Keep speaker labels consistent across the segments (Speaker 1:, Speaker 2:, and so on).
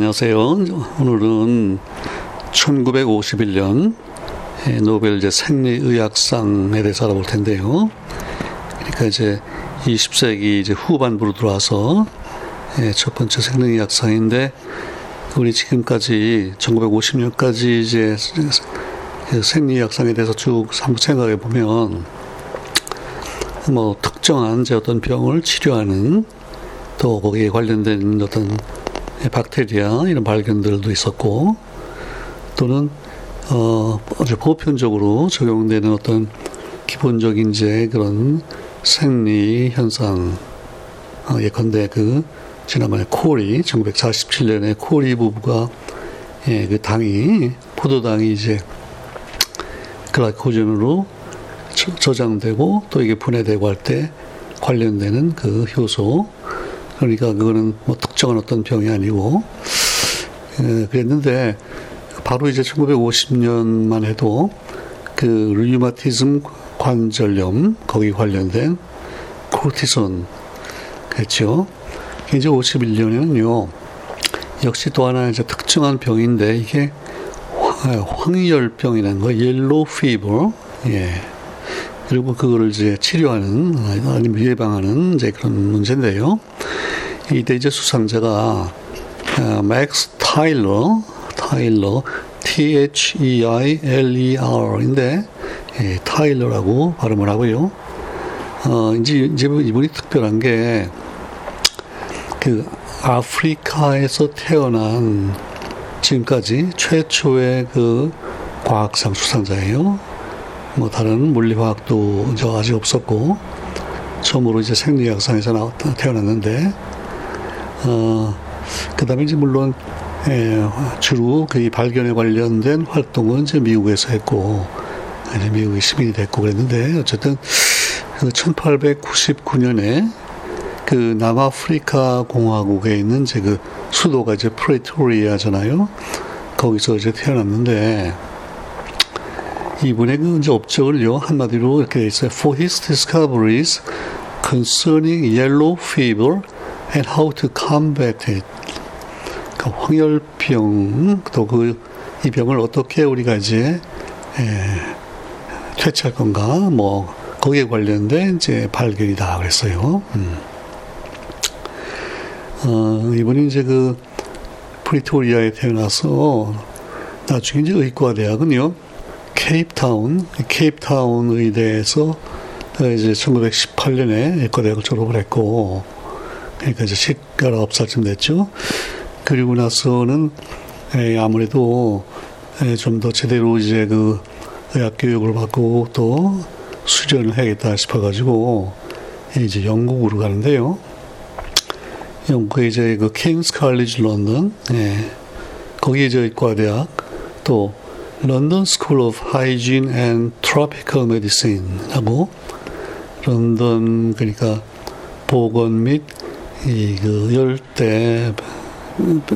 Speaker 1: 안녕하세요. 오늘은 1951년 노벨 이제 생리의학상에 대해서 알아볼 텐데요. 그러니까 이제 20세기 이제 후반부로 들어와서 예, 첫 번째 생리의학상인데 우리 지금까지 1950년까지 이제 그 생리의학상에 대해서 쭉 생각해 보면 뭐 특정한 이제 어떤 병을 치료하는 또 거기에 관련된 어떤 박테리아 이런 발견들도 있었고 또는 어 아주 보편적으로 적용되는 어떤 기본적인 이제 그런 생리 현상 어, 예컨대 그 지난번에 코리 1947년에 코리 부부가 예, 그 당이 포도당이 이제 글라이코젠으로 저장되고 또 이게 분해되고 할 때 관련되는 그 효소 그러니까 그거는 뭐 특정한 어떤 병이 아니고 에, 그랬는데 바로 이제 1950년만 해도 그 류마티즘 관절염 거기 관련된 코르티손 그렇죠. 이제 51년에는요 역시 또 하나 이제 특정한 병인데 이게 황열병이라는 거 yellow fever 예. 그리고 그거를 이제 치료하는 아니면 예방하는 이제 그런 문제인데요. 이때 이제 수상자가 어, 맥스 타일러, 타일러, T-H-E-I-L-E-R인데 예, 타일러라고 발음을 하고요. 어, 이제, 이제 이분이 특별한 게 그 아프리카에서 태어난 지금까지 최초의 그 과학상 수상자예요. 뭐 다른 물리화학도 저 아직 없었고 처음으로 이제 생리학상에서 나왔 태어났는데 어, 그 다음에 이제 물론 예, 주로 그 발견에 관련된 활동은 이제 미국에서 했고 이제 미국이 시민이 됐고 그랬는데 어쨌든 그 1899년에 그 남아프리카 공화국에 있는 이제 그 수도가 이제 프레토리아잖아요. 거기서 이제 태어났는데 이분의 그 이제 업적을요 한마디로 이렇게 돼 있어요. For his discoveries concerning yellow fever and how to combat it. 그 황열병 또 그 이 병을 어떻게 우리가 이제 에, 퇴치할 건가 뭐 거기에 관련된 이제 발견이다 그랬어요. 음. 어, 이분이 이제 그 프리토리아에 태어나서 나중에 이제 의과 대학은요 케이프타운 케이프타운 의대에서 이제 1918년에 의과대학을 졸업을 했고 그러니까 이제 열아홉 살쯤 됐죠. 그리고 나서는 아무래도 좀 더 제대로 이제 그 의학 교육을 받고 또 수련을 해야겠다 싶어가지고 이제 영국으로 가는데요. 영국에 이제 그 King's College London, 예. 거기에 이제 의과대학, 또 London School of Hygiene and Tropical Medicine하고 런던 그러니까 보건 및 이그 열대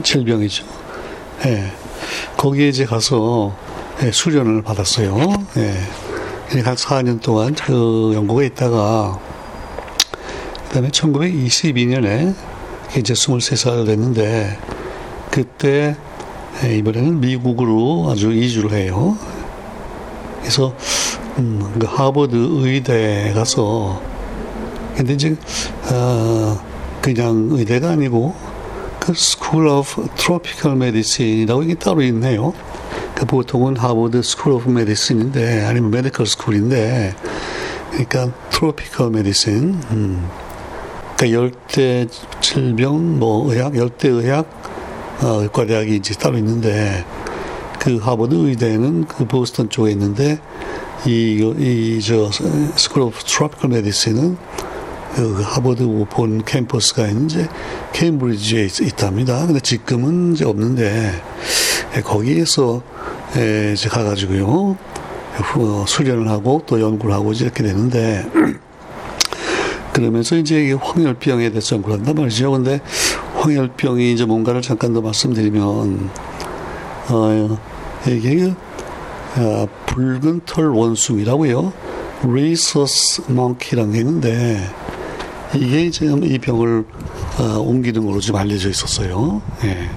Speaker 1: 질병이죠. 예. 거기에 이제 가서 예, 수련을 받았어요. 예. 한 4년 동안 그 영국에 있다가 그다음에 1922년에 이제 23살 됐는데 그때 예, 이번에는 미국으로 아주 이주를 해요. 그래서 음, 그 하버드 의대에 가서 근데 이제 어, 그냥 의대가 아니고 그 School of Tropical Medicine이라고 이게 따로 있네요. 그 보통은 Harvard School of Medicine인데 아니면 medical school인데 그러니까 tropical medicine 음. 그러니까 열대 질병 뭐 의학 열대 의학 어, 의과대학이 이제 따로 있는데 그 하버드 의대는 그 보스턴 쪽에 있는데 이 이 저 School of Tropical Medicine은 그 하버드 본 캠퍼스가 이제 케임브리지에 있, 답니다 근데 지금은 이제 없는데 예, 거기에서 예, 이제 가가지고요 수련을 하고 또 연구를 하고 이렇게 되는데 그러면서 이제 황열병에 대해서 연구를 한단 말이죠. 근데 황열병이 이제 뭔가를 잠깐 더 말씀드리면 어, 이게 그, 어, 붉은 털 원숭이라고요. rhesus monkey라는 게 있는데 이게 지금 이 병을 어, 옮기는 걸로 좀 알려져 있었어요. 예.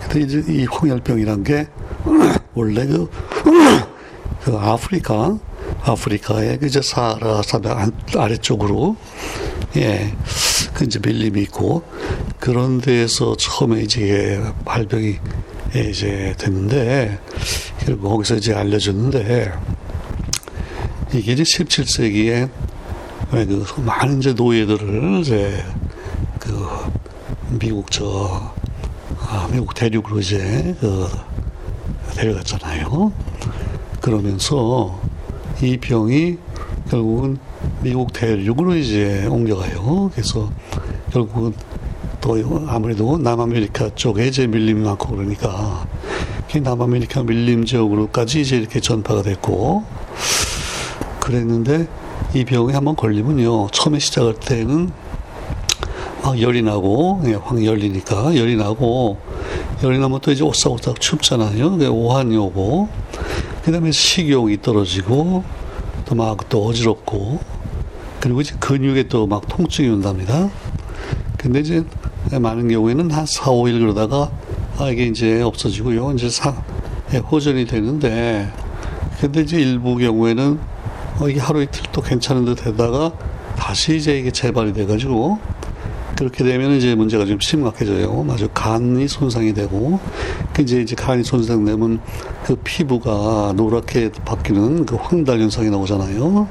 Speaker 1: 근데 이제 이 황열병이란 게 원래 그, 그 아프리카 아프리카의 그 이제 사하라 사막 아래쪽으로 예, 그 이제 밀림이 있고 그런 데에서 처음에 이제 발병이 이제 됐는데 결국 거기서 이제 알려졌는데 이게 이제 17세기에 그 많은 이제 노예들을 이제 그 미국 저 아, 미국 대륙으로 이제 그 데려갔잖아요. 그러면서 이 병이 결국은 미국 대륙으로 이제 옮겨가요. 그래서 결국은 또 아무래도 남아메리카 쪽에 이제 밀림이 많고 그러니까 남아메리카 밀림 지역으로까지 이제 이렇게 전파가 됐고 그랬는데 이 병에 한번 걸리면요 처음에 시작할 때는 막 열이 나고 예, 확 열리니까 열이 나고 열이 나면 또 이제 오싹오싹 춥잖아요. 오한이 오고 그 다음에 식욕이 떨어지고 또막또 어지럽고 그리고 이제 근육에 또 막 통증이 온답니다. 근데 이제 많은 경우에는 한 4, 5일 그러다가 아 이게 이제 없어지고요. 이제 사, 예, 호전이 되는데 근데 이제 일부 경우에는 어 이게 하루 이틀 또 괜찮은 듯 하다가 다시 이제 이게 재발이 돼가지고 그렇게 되면 이제 문제가 좀 심각해져요. 아주 간이 손상이 되고, 그 이제 이제 간이 손상되면 그 피부가 노랗게 바뀌는 그 황달 현상이 나오잖아요.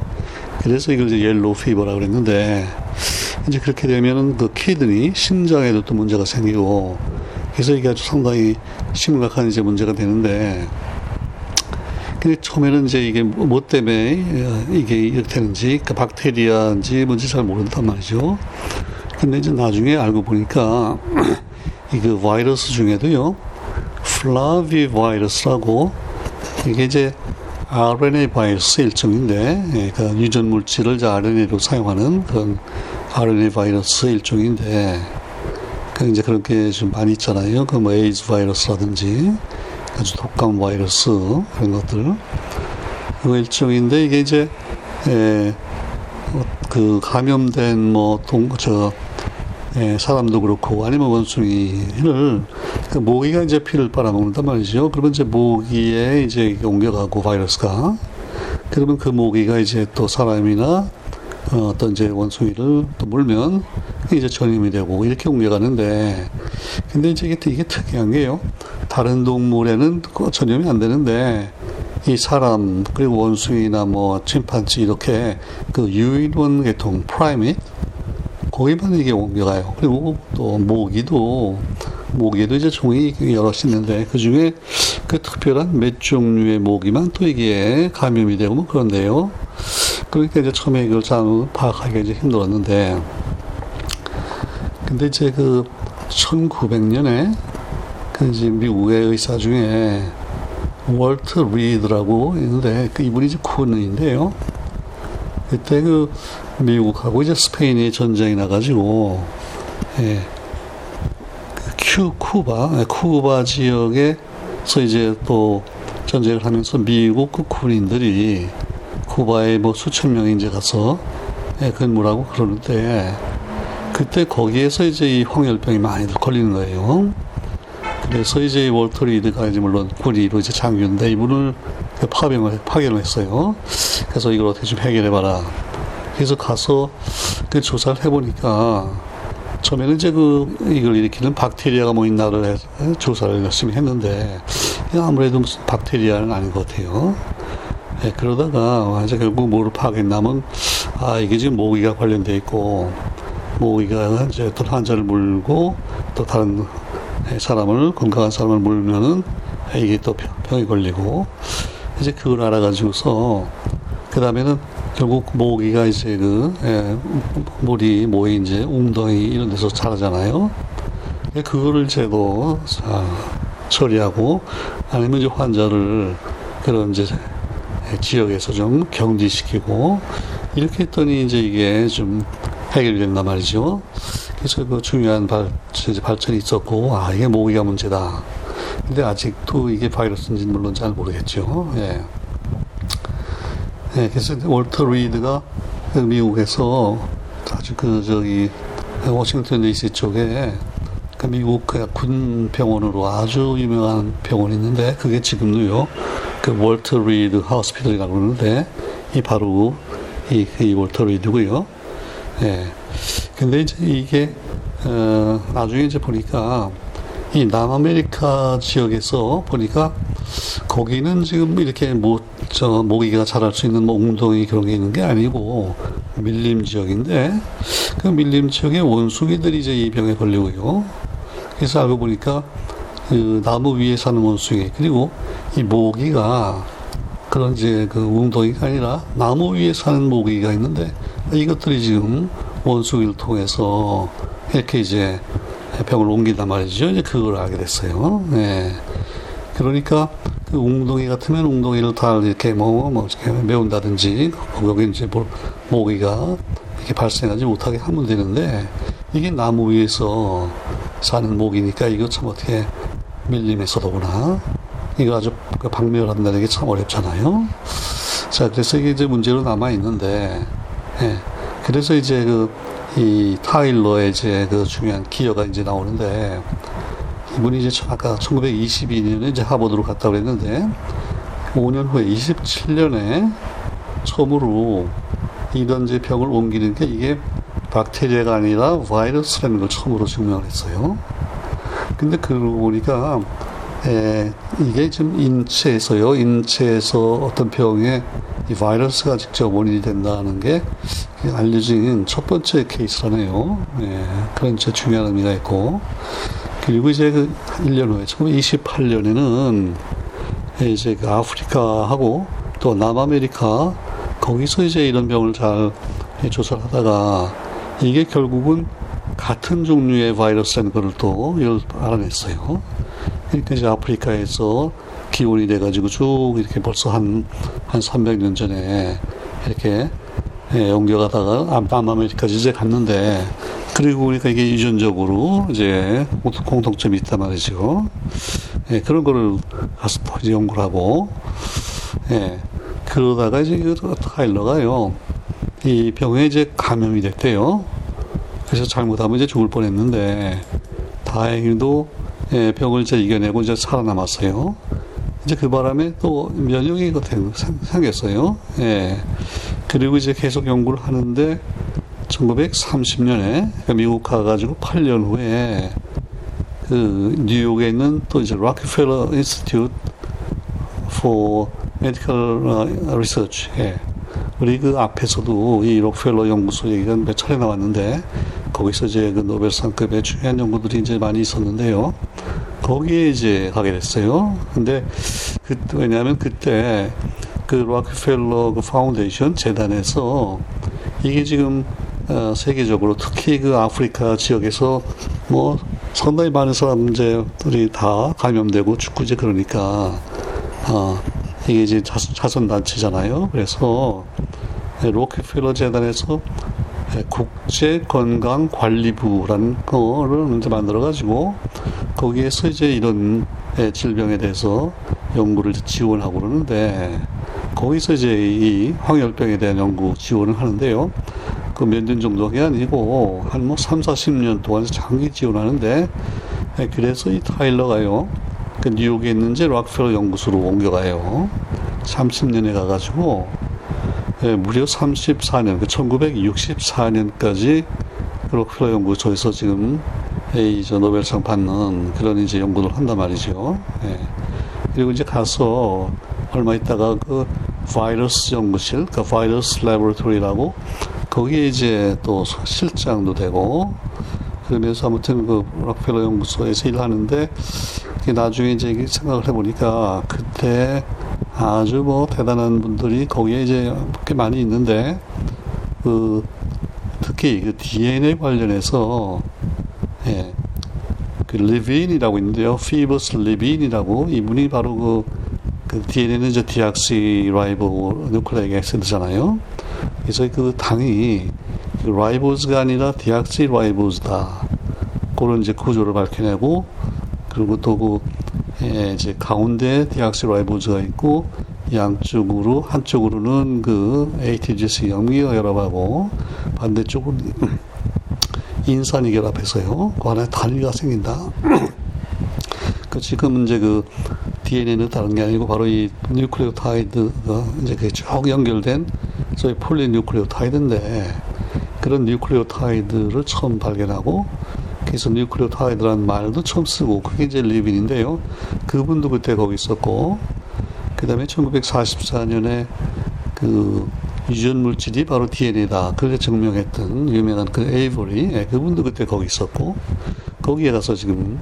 Speaker 1: 그래서 이걸 이제 yellow fever라 그랬는데, 이제 그렇게 되면은 그 kidney, 신장에도 또 문제가 생기고, 그래서 이게 아주 상당히 심각한 이제 문제가 되는데, 근데 처음에는 이제 이게 뭐 때문에 이게 이렇게 되는지, 그 박테리아인지 뭔지 잘 모른단 말이죠. 근데 이제 나중에 알고 보니까 이 그 바이러스 중에도요, 플라비 바이러스라고 이게 이제 RNA 바이러스 일종인데, 예, 그 유전 물질을 이제 RNA로 사용하는 그런 RNA 바이러스 일종인데, 그 이제 그렇게 좀 많이 있잖아요. 그 뭐 에이즈 바이러스라든지 아주 독감 바이러스 그런 것들. 그 일종인데 이게 이제 예, 그 감염된 뭐동저 예, 사람도 그렇고 아니면 원숭이를 그 모기가 이제 피를 빨아먹는단 말이죠. 그러면 이제 모기에 이제 옮겨가고 바이러스가 그러면 그 모기가 이제 또 사람이나 어, 어떤 이제 원숭이를 또 물면 이제 전염이 되고 이렇게 옮겨가는데 근데 이제 이게, 이게 특이한 게요. 다른 동물에는 그 전염이 안 되는데 이 사람 그리고 원숭이나 뭐 침판지 이렇게 그 유인원 계통 프라이밋 거기만 이게 옮겨가요. 그리고 또 모기도 모기도 이제 종이 여럿이 있는데 그 중에 그 특별한 몇 종류의 모기만 또 이게 감염이 되고 뭐 그런데요. 그러니까 이제 처음에 이걸 잘 파악하기가 이제 힘들었는데 근데 이제 그 1900년에 그 이제 미국의 의사 중에 월트 리드라고 있는데 그 이분이 이제 코너인데요. 그때 그 미국하고 이제 스페인이 전쟁이 나가지고 예, 그큐 쿠바 예, 쿠바 지역에서 이제 또 전쟁을 하면서 미국 그 군인들이 쿠바에 뭐 수천 명이 이제 가서 예, 근무하고 그러는데 그때 거기에서 이제 이 황열병이 많이 걸리는 거예요. 그래서 이제 월터 리드가 이제 물론 군의로 이제 장교인데 이분을 그 파병을 파견을 했어요. 그래서 이걸 어떻게 좀 해결해 봐라. 그래서 가서 그 조사를 해보니까 처음에는 이제 그 이걸 일으키는 박테리아가 뭐 있나를 조사를 열심히 했는데 아무래도 무슨 박테리아는 아닌 것 같아요. 네, 그러다가 이제 결국 뭐를 파악했냐면 아 이게 지금 모기가 관련돼 있고 모기가 이제 어떤 환자를 물고 또 다른 사람을 건강한 사람을 물면은 이게 또 병이 걸리고 이제 그걸 알아가지고서 그 다음에는 결국 모기가 이제 그 예, 물이 모이 이제 웅덩이 이런 데서 자라잖아요. 예, 그거를 제도 처리하고 아니면 이제 환자를 그런 이제 지역에서 좀 경지시키고 이렇게 했더니 이제 이게 좀 해결이 된단 말이죠. 그래서 그 중요한 발, 발전이 있었고, 아, 이게 모기가 문제다. 근데 아직도 이게 바이러스인지는 물론 잘 모르겠죠. 예. 예, 그래서 월터 리드가 미국에서 아주 그, 저기, 워싱턴 DC 쪽에 그 미국 군 병원으로 아주 유명한 병원이 있는데 그게 지금도요. 그 월터 리드 hospital이라고 그러는데 이 바로 이, 이 월터 리드고요. 예. 근데 이제 이게 어, 나중에 이제 보니까 이 남아메리카 지역에서 보니까 거기는 지금 이렇게 뭐, 저, 모기가 자랄 수 있는 뭐 웅덩이 그런 게 있는 게 아니고 밀림 지역인데 그 밀림 지역의 원숭이들이 이제 이 병에 걸리고요. 그래서 알고 보니까 그 나무 위에 사는 원숭이 그리고 이 모기가 그런 이제 그 웅덩이가 아니라 나무 위에 사는 모기가 있는데 이것들이 지금 원숭이를 통해서 이렇게 이제 병을 옮긴단 말이죠. 이제 그걸 알게 됐어요. 네. 그러니까 그 웅덩이 같으면 웅덩이를 다 이렇게 뭐, 뭐, 이렇게 메운다든지, 거기 이제 뭐, 모기가 이렇게 발생하지 못하게 하면 되는데, 이게 나무 위에서 사는 모기니까 이거 참 어떻게 밀림에서도구나. 이거 아주 그 박멸한다는 게 참 어렵잖아요. 자, 그래서 이게 이제 문제로 남아 있는데, 예. 그래서 이제 그, 이 타일러의 이제 그 중요한 기여가 이제 나오는데, 이분이 이제 아까 1922년에 이제 하버드로 갔다 그랬는데, 5년 후에 27년에 처음으로 이제 병을 옮기는 게 이게 박테리아가 아니라 바이러스라는 걸 처음으로 증명을 했어요. 근데 그러고 보니까 에, 이게 지금 인체에서요, 인체에서 어떤 병에 이 바이러스가 직접 원인이 된다는 게 알려진 첫 번째 케이스라네요. 예, 그런 제 중요한 의미가 있고. 그리고 이제 그 1년 후에, 1928년에는 이제 그 아프리카하고 또 남아메리카 거기서 이제 이런 병을 잘 조사를 하다가 이게 결국은 같은 종류의 바이러스라는 것을 또 알아냈어요. 그러니까 이제 아프리카에서 기원이 돼가지고 쭉 이렇게 벌써 한, 한 300년 전에 이렇게 예, 옮겨가다가 남아메리카까지 이제 갔는데 그리고 보니까 이게 유전적으로 이제 공통점이 있단 말이죠. 예, 그런 거를 가서 이제 연구를 하고, 예, 그러다가 이제 그 타일러가요, 이 병에 이제 감염이 됐대요. 그래서 잘못하면 이제 죽을 뻔했는데 다행히도 예, 병을 이제 이겨내고 이제 살아남았어요. 이제 그 바람에 또 면역이 생겼어요. 예. 그리고 이제 계속 연구를 하는데 1930년에 그러니까 미국 가가지고 8년 후에 그 뉴욕에 있는 또 이제 Rockefeller Institute for Medical Research 예. 우리 그 앞에서도 이 록펠러 연구소 얘기가 몇 차례 나왔는데 거기서 이제 그 노벨상급의 중요한 연구들이 이제 많이 있었는데요. 거기에 이제 가게 됐어요. 근데 그 왜냐하면 그때 그 록펠러 그 파운데이션 재단에서 이게 지금 어, 세계적으로 특히 그 아프리카 지역에서 뭐 상당히 많은 사람들이 다 감염되고 죽고 이제 그러니까 어, 이게 이제 자선 단체잖아요. 그래서 록펠러 재단에서 국제 건강 관리부라는 거를 이제 만들어 가지고 거기에서 이제 이런 질병에 대해서 연구를 지원하고 그러는데 거기서 이제 이 황열병에 대한 연구 지원을 하는데요. 그 몇 년 정도 가 아니고 한 뭐 3, 40년 동안 장기 지원하는데 그래서 이 타일러가요. 그 뉴욕에 있는 제 락펠러 연구소로 옮겨가요. 30년에 가가지고 예, 무려 34년, 그 1964년까지 록펠러 연구소에서 지금 이 저 노벨상 받는 그런 이제 연구를 한단 말이죠. 예. 그리고 이제 가서 얼마 있다가 그 바이러스 연구실, 그 바이러스 레버토리라고 거기에 이제 또 실장도 되고 그러면서 아무튼 그 록펠러 연구소에서 일하는데 나중에 이제 생각을 해보니까 그때 아주 뭐 대단한 분들이 거기에 이제 꽤 많이 있는데 그 특히 그 DNA 관련해서 예, 그 리빈이라고 있는데요. 피버스 리빈이라고 이분이 바로 그, 그 DNA는 이제 deoxyribonucleic acid잖아요. 그래서 그 당이 그 ribose가 아니라 deoxyribose다. 그런 이제 구조를 밝혀내고 그리고 또 그 예, 이제 가운데 deoxyribose가 있고 양쪽으로 한쪽으로는 그 ATGC 염기가 결합하고 반대쪽으로 인산이 결합해서요. 그 안에 단위가 생긴다. 그 지금 이제 그 DNA는 다른 게 아니고 바로 이 뉴클레오타이드가 이제 그 쭉 연결된 소위 폴리뉴클레오타이드인데 그런 뉴클레오타이드를 처음 발견하고 그래서 뉴클레오타이드라는 말도 처음 쓰고 그게 이제 리빈인데요. 그분도 그때 거기 있었고 그 다음에 1944년에 그 유전 물질이 바로 DNA다. 그걸 증명했던 유명한 그 에이버리, 예, 그분도 그때 거기 있었고, 거기에 가서 지금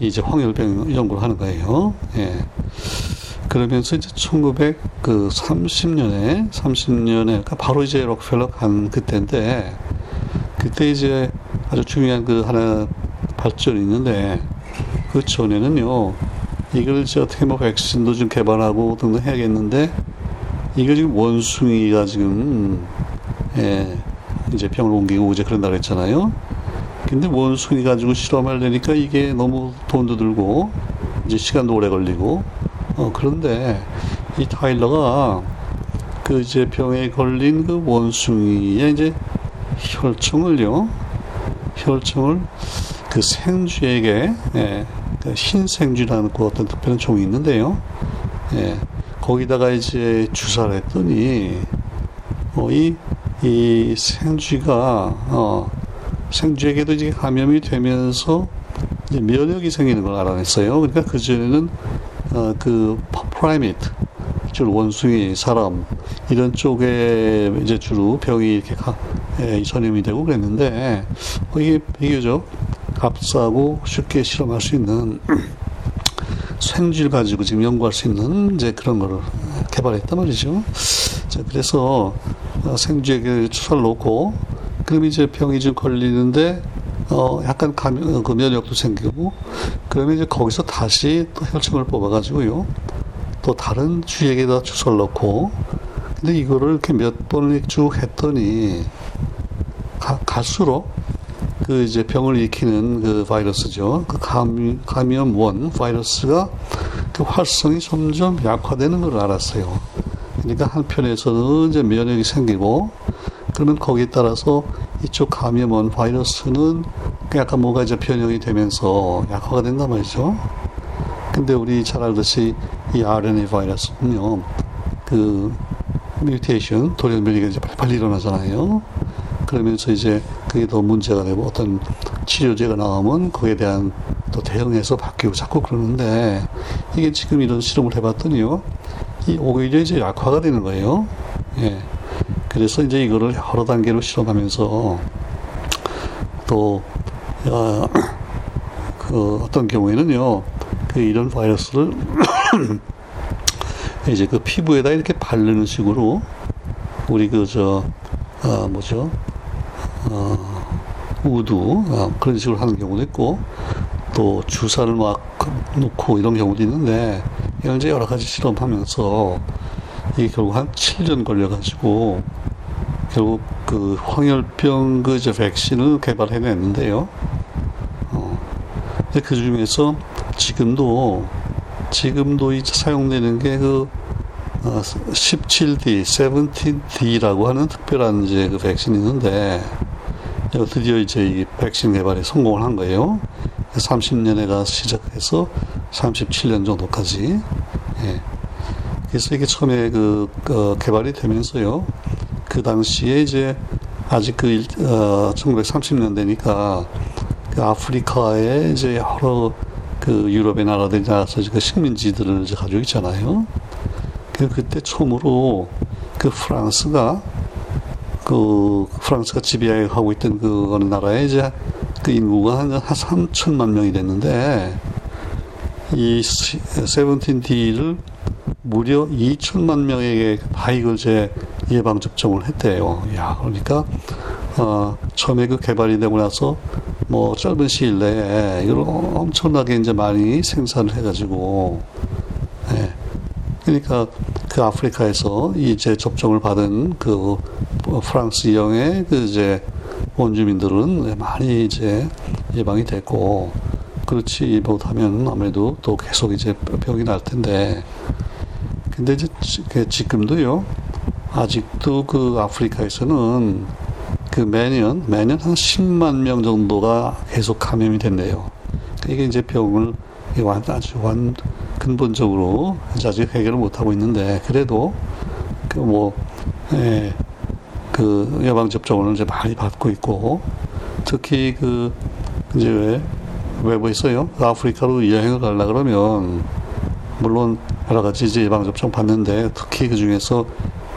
Speaker 1: 이제 황열병 연구를 하는 거예요. 예. 그러면서 이제 1930년에, 30년에, 그러니까 바로 이제 록펠러 간 그때인데, 그때 이제 아주 중요한 그 하나 발전이 있는데, 그 전에는요, 이걸 어떻게 뭐 백신도 좀 개발하고 등등 해야겠는데, 이거 지금 원숭이가 지금 예, 이제 병을 옮기고 이제 그런다 그랬잖아요. 근데 원숭이 가지고 실험하려니까 이게 너무 돈도 들고 이제 시간도 오래 걸리고 어 그런데 이 타일러가 그 이제 병에 걸린 그 원숭이의 이제 혈청을요 혈청을 그 생쥐에게 예, 그 흰 생쥐라는 그 어떤 특별한 종이 있는데요. 예, 거기다가 이제 주사를 했더니 어, 이, 이 생쥐가 어, 생쥐에게도 이제 감염이 되면서 이제 면역이 생기는 걸 알아냈어요. 그러니까 그 전에는 어, 그 primate, 주 원숭이, 사람 이런 쪽에 이제 주로 병이 이렇게 가, 예, 전염이 되고 그랬는데 어, 이게 비교적 값싸고 쉽게 실험할 수 있는 생쥐를 가지고 지금 연구할 수 있는 이제 그런 거를 개발했단 말이죠. 자, 그래서 어, 생쥐에게 주사를 놓고 그럼 이제 병이 좀 걸리는데 어 약간 감염 그 면역도 생기고 그러면 이제 거기서 다시 또 혈청을 뽑아가지고요 또 다른 쥐에게다 주사를 넣고 근데 이거를 이렇게 몇 번을 쭉 했더니 가, 갈수록 그 이제 병을 일으키는 그 바이러스죠. 그 감, 감염 원 바이러스가 그 활성이 점점 약화되는 걸 알았어요. 그러니까 한편에서는 이제 면역이 생기고 그러면 거기에 따라서 이쪽 감염원 바이러스는 그 약간 뭐가 이제 변형이 되면서 약화가 된단 말이죠. 근데 우리 잘 알듯이 이 RNA 바이러스는요, 그 뮤테이션, 돌연 변이가 이제 빨리빨리 일어나잖아요. 그러면서 이제 그게 더 문제가 되고 어떤 치료제가 나오면 그에 대한 또 대응해서 바뀌고 자꾸 그러는데 이게 지금 이런 실험을 해봤더니요. 이 오히려 이제 약화가 되는 거예요. 예. 그래서 이제 이거를 여러 단계로 실험하면서 또, 어, 그 어떤 경우에는요. 그 이런 바이러스를 이제 그 피부에다 이렇게 바르는 식으로 우리 그저 어, 뭐죠 어, 우두 어, 그런 식으로 하는 경우도 있고 또 주사를 막 놓고 이런 경우도 있는데 이런 이제 여러 가지 실험하면서 이게 결국 한 7년 걸려가지고 결국 그 황열병 그 이제 백신을 개발해냈는데요. 어, 그 중에서 지금도 지금도 이제 사용되는 게그 어, 17D, 17D라고 하는 특별한 이제 그 백신이 있는데 드디어 이제 이 백신 개발에 성공을 한 거예요. 30년에가 시작해서 37년 정도까지. 예. 그래서 이게 처음에 그, 그 개발이 되면서요. 그 당시에 이제 아직 그 어, 1930년대니까 그 아프리카에 이제 여러 그 유럽의 나라들이 나와서 그 식민지들을 이제 가지고 있잖아요. 그 그때 처음으로 그 프랑스가 그 프랑스가 지배하고 있던 그 어느 나라에 이제 그 인구가 한, 한 3천만 명이 됐는데 이 세븐틴 D를 무려 2천만 명에게 바이글제 예방 접종을 했대요. 야, 그러니까 어, 처음에 그 개발이 되고 나서 뭐 짧은 시일 내에 이걸 엄청나게 이제 많이 생산을 해가지고 예. 그러니까 그 아프리카에서 이제 접종을 받은 그 프랑스형의 그 이제 원주민들은 많이 이제 예방이 됐고 그렇지 못하면 아무래도 또 계속 이제 병이 날 텐데 근데 이제 지금도요 아직도 그 아프리카에서는 그 매년 매년 한 10만 명 정도가 계속 감염이 된대요. 이게 이제 병을 완 아주 완 근본적으로 아직 해결을 못 하고 있는데 그래도 그뭐 예, 그 예방 접종을 이제 많이 받고 있고 특히 그 이제 왜 외부에 있어요? 아프리카로 여행을 가려 그러면 물론 여러 가지 이제 예방 접종 받는데 특히 그 중에서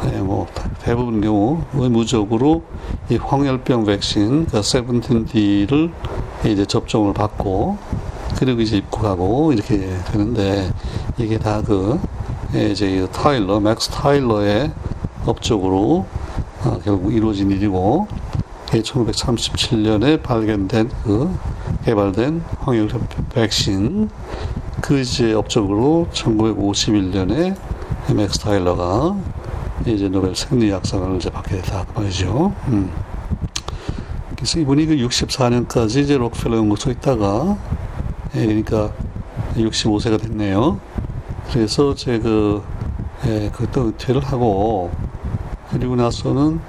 Speaker 1: 예, 뭐 대부분 경우 의무적으로 이 황열병 백신 그 세븐틴디를 이제 접종을 받고 그리고 이제 입국하고 이렇게 되는데 이게 다그 예, 이제 타일러 맥스 타일러의 업적으로 어, 결국 이루어진 일이고 1937년에 발견된 그 개발된 황열병 백신 그 이제 업적으로 1951년에 맥스 타일러가 이제 노벨 생리학상을 이제 받게 됐다 말이죠. 음. 그래서 이분이 그 64년까지 이제 록펠러 연구소에 있다가 예, 그러니까 65세가 됐네요. 그래서 제가 그, 예, 그때 은퇴를 하고 그리고 나서는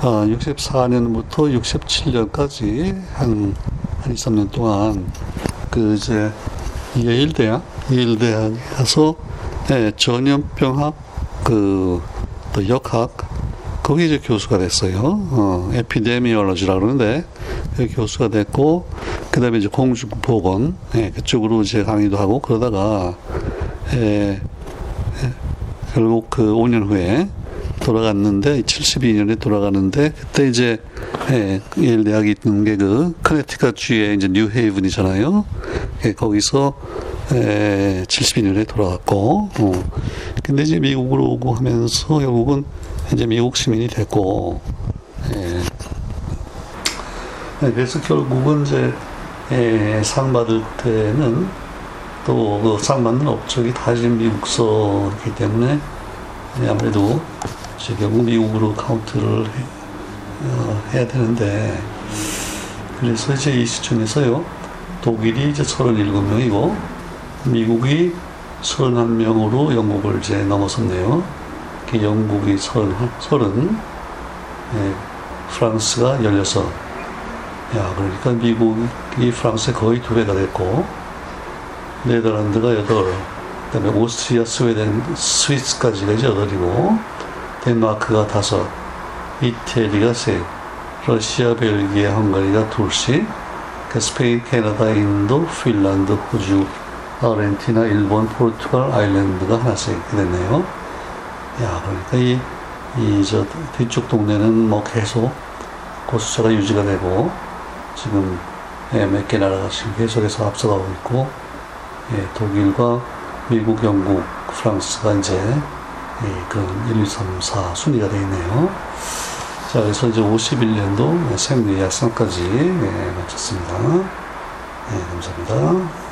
Speaker 1: 아, 64년부터 67년까지 한, 한 2, 3년 동안 그 이제 예일대학, 예일대학 가서 예, 전염병학 그 또 역학 거기 이제 교수가 됐어요. 어, 에피데미올로지라 그러는데 그 교수가 됐고 그다음에 이제 공중보건 예, 그쪽으로 이제 강의도 하고 그러다가 예, 예, 결국 그 5년 후에 돌아갔는데 72년에 돌아가는데 그때 이제 예, 예일 대학이 있는 게 그 커네티컷 주에 이제 뉴헤이븐이잖아요. 예, 거기서 에, 72년에 돌아갔고, 어. 근데 이제 미국으로 오고 하면서 결국은 이제 미국 시민이 됐고, 예. 네, 그래서 결국은 이제 예, 상 받을 때는 또그상 받는 업적이 다 지금 미국서이기 때문에 아무래도 결국 미국으로 카운트를 해, 어, 해야 되는데 그래서 이제 이 시점에서요 독일이 이제 37명이고 미국이 31명으로 영국을 이제 넘어섰네요. 영국이 30, 30 예, 프랑스가 16. 야, 그러니까 미국이 프랑스에 거의 두 배가 됐고, 네덜란드가 8, 그 다음에 오스트리아, 스웨덴, 스위스까지가 이제 8이고, 덴마크가 5, 이태리가 3, 러시아, 벨기에, 헝가리가 둘씩, 그 스페인, 캐나다, 인도, 핀란드, 호주, 아르헨티나, 일본, 포르투갈, 아일랜드가 하나씩 이렇게 됐네요. 야, 그러니까 이, 이, 저, 뒤쪽 동네는 뭐 계속 그 숫자가 유지가 되고, 지금, 예, 몇개 나라가 지금 계속해서 앞서가고 있고, 예, 독일과 미국, 영국, 프랑스가 이제, 예, 그런 1, 2, 3, 4 순위가 되어 있네요. 자, 그래서 이제 51년도 생리학상까지 예, 마쳤습니다. 예, 감사합니다.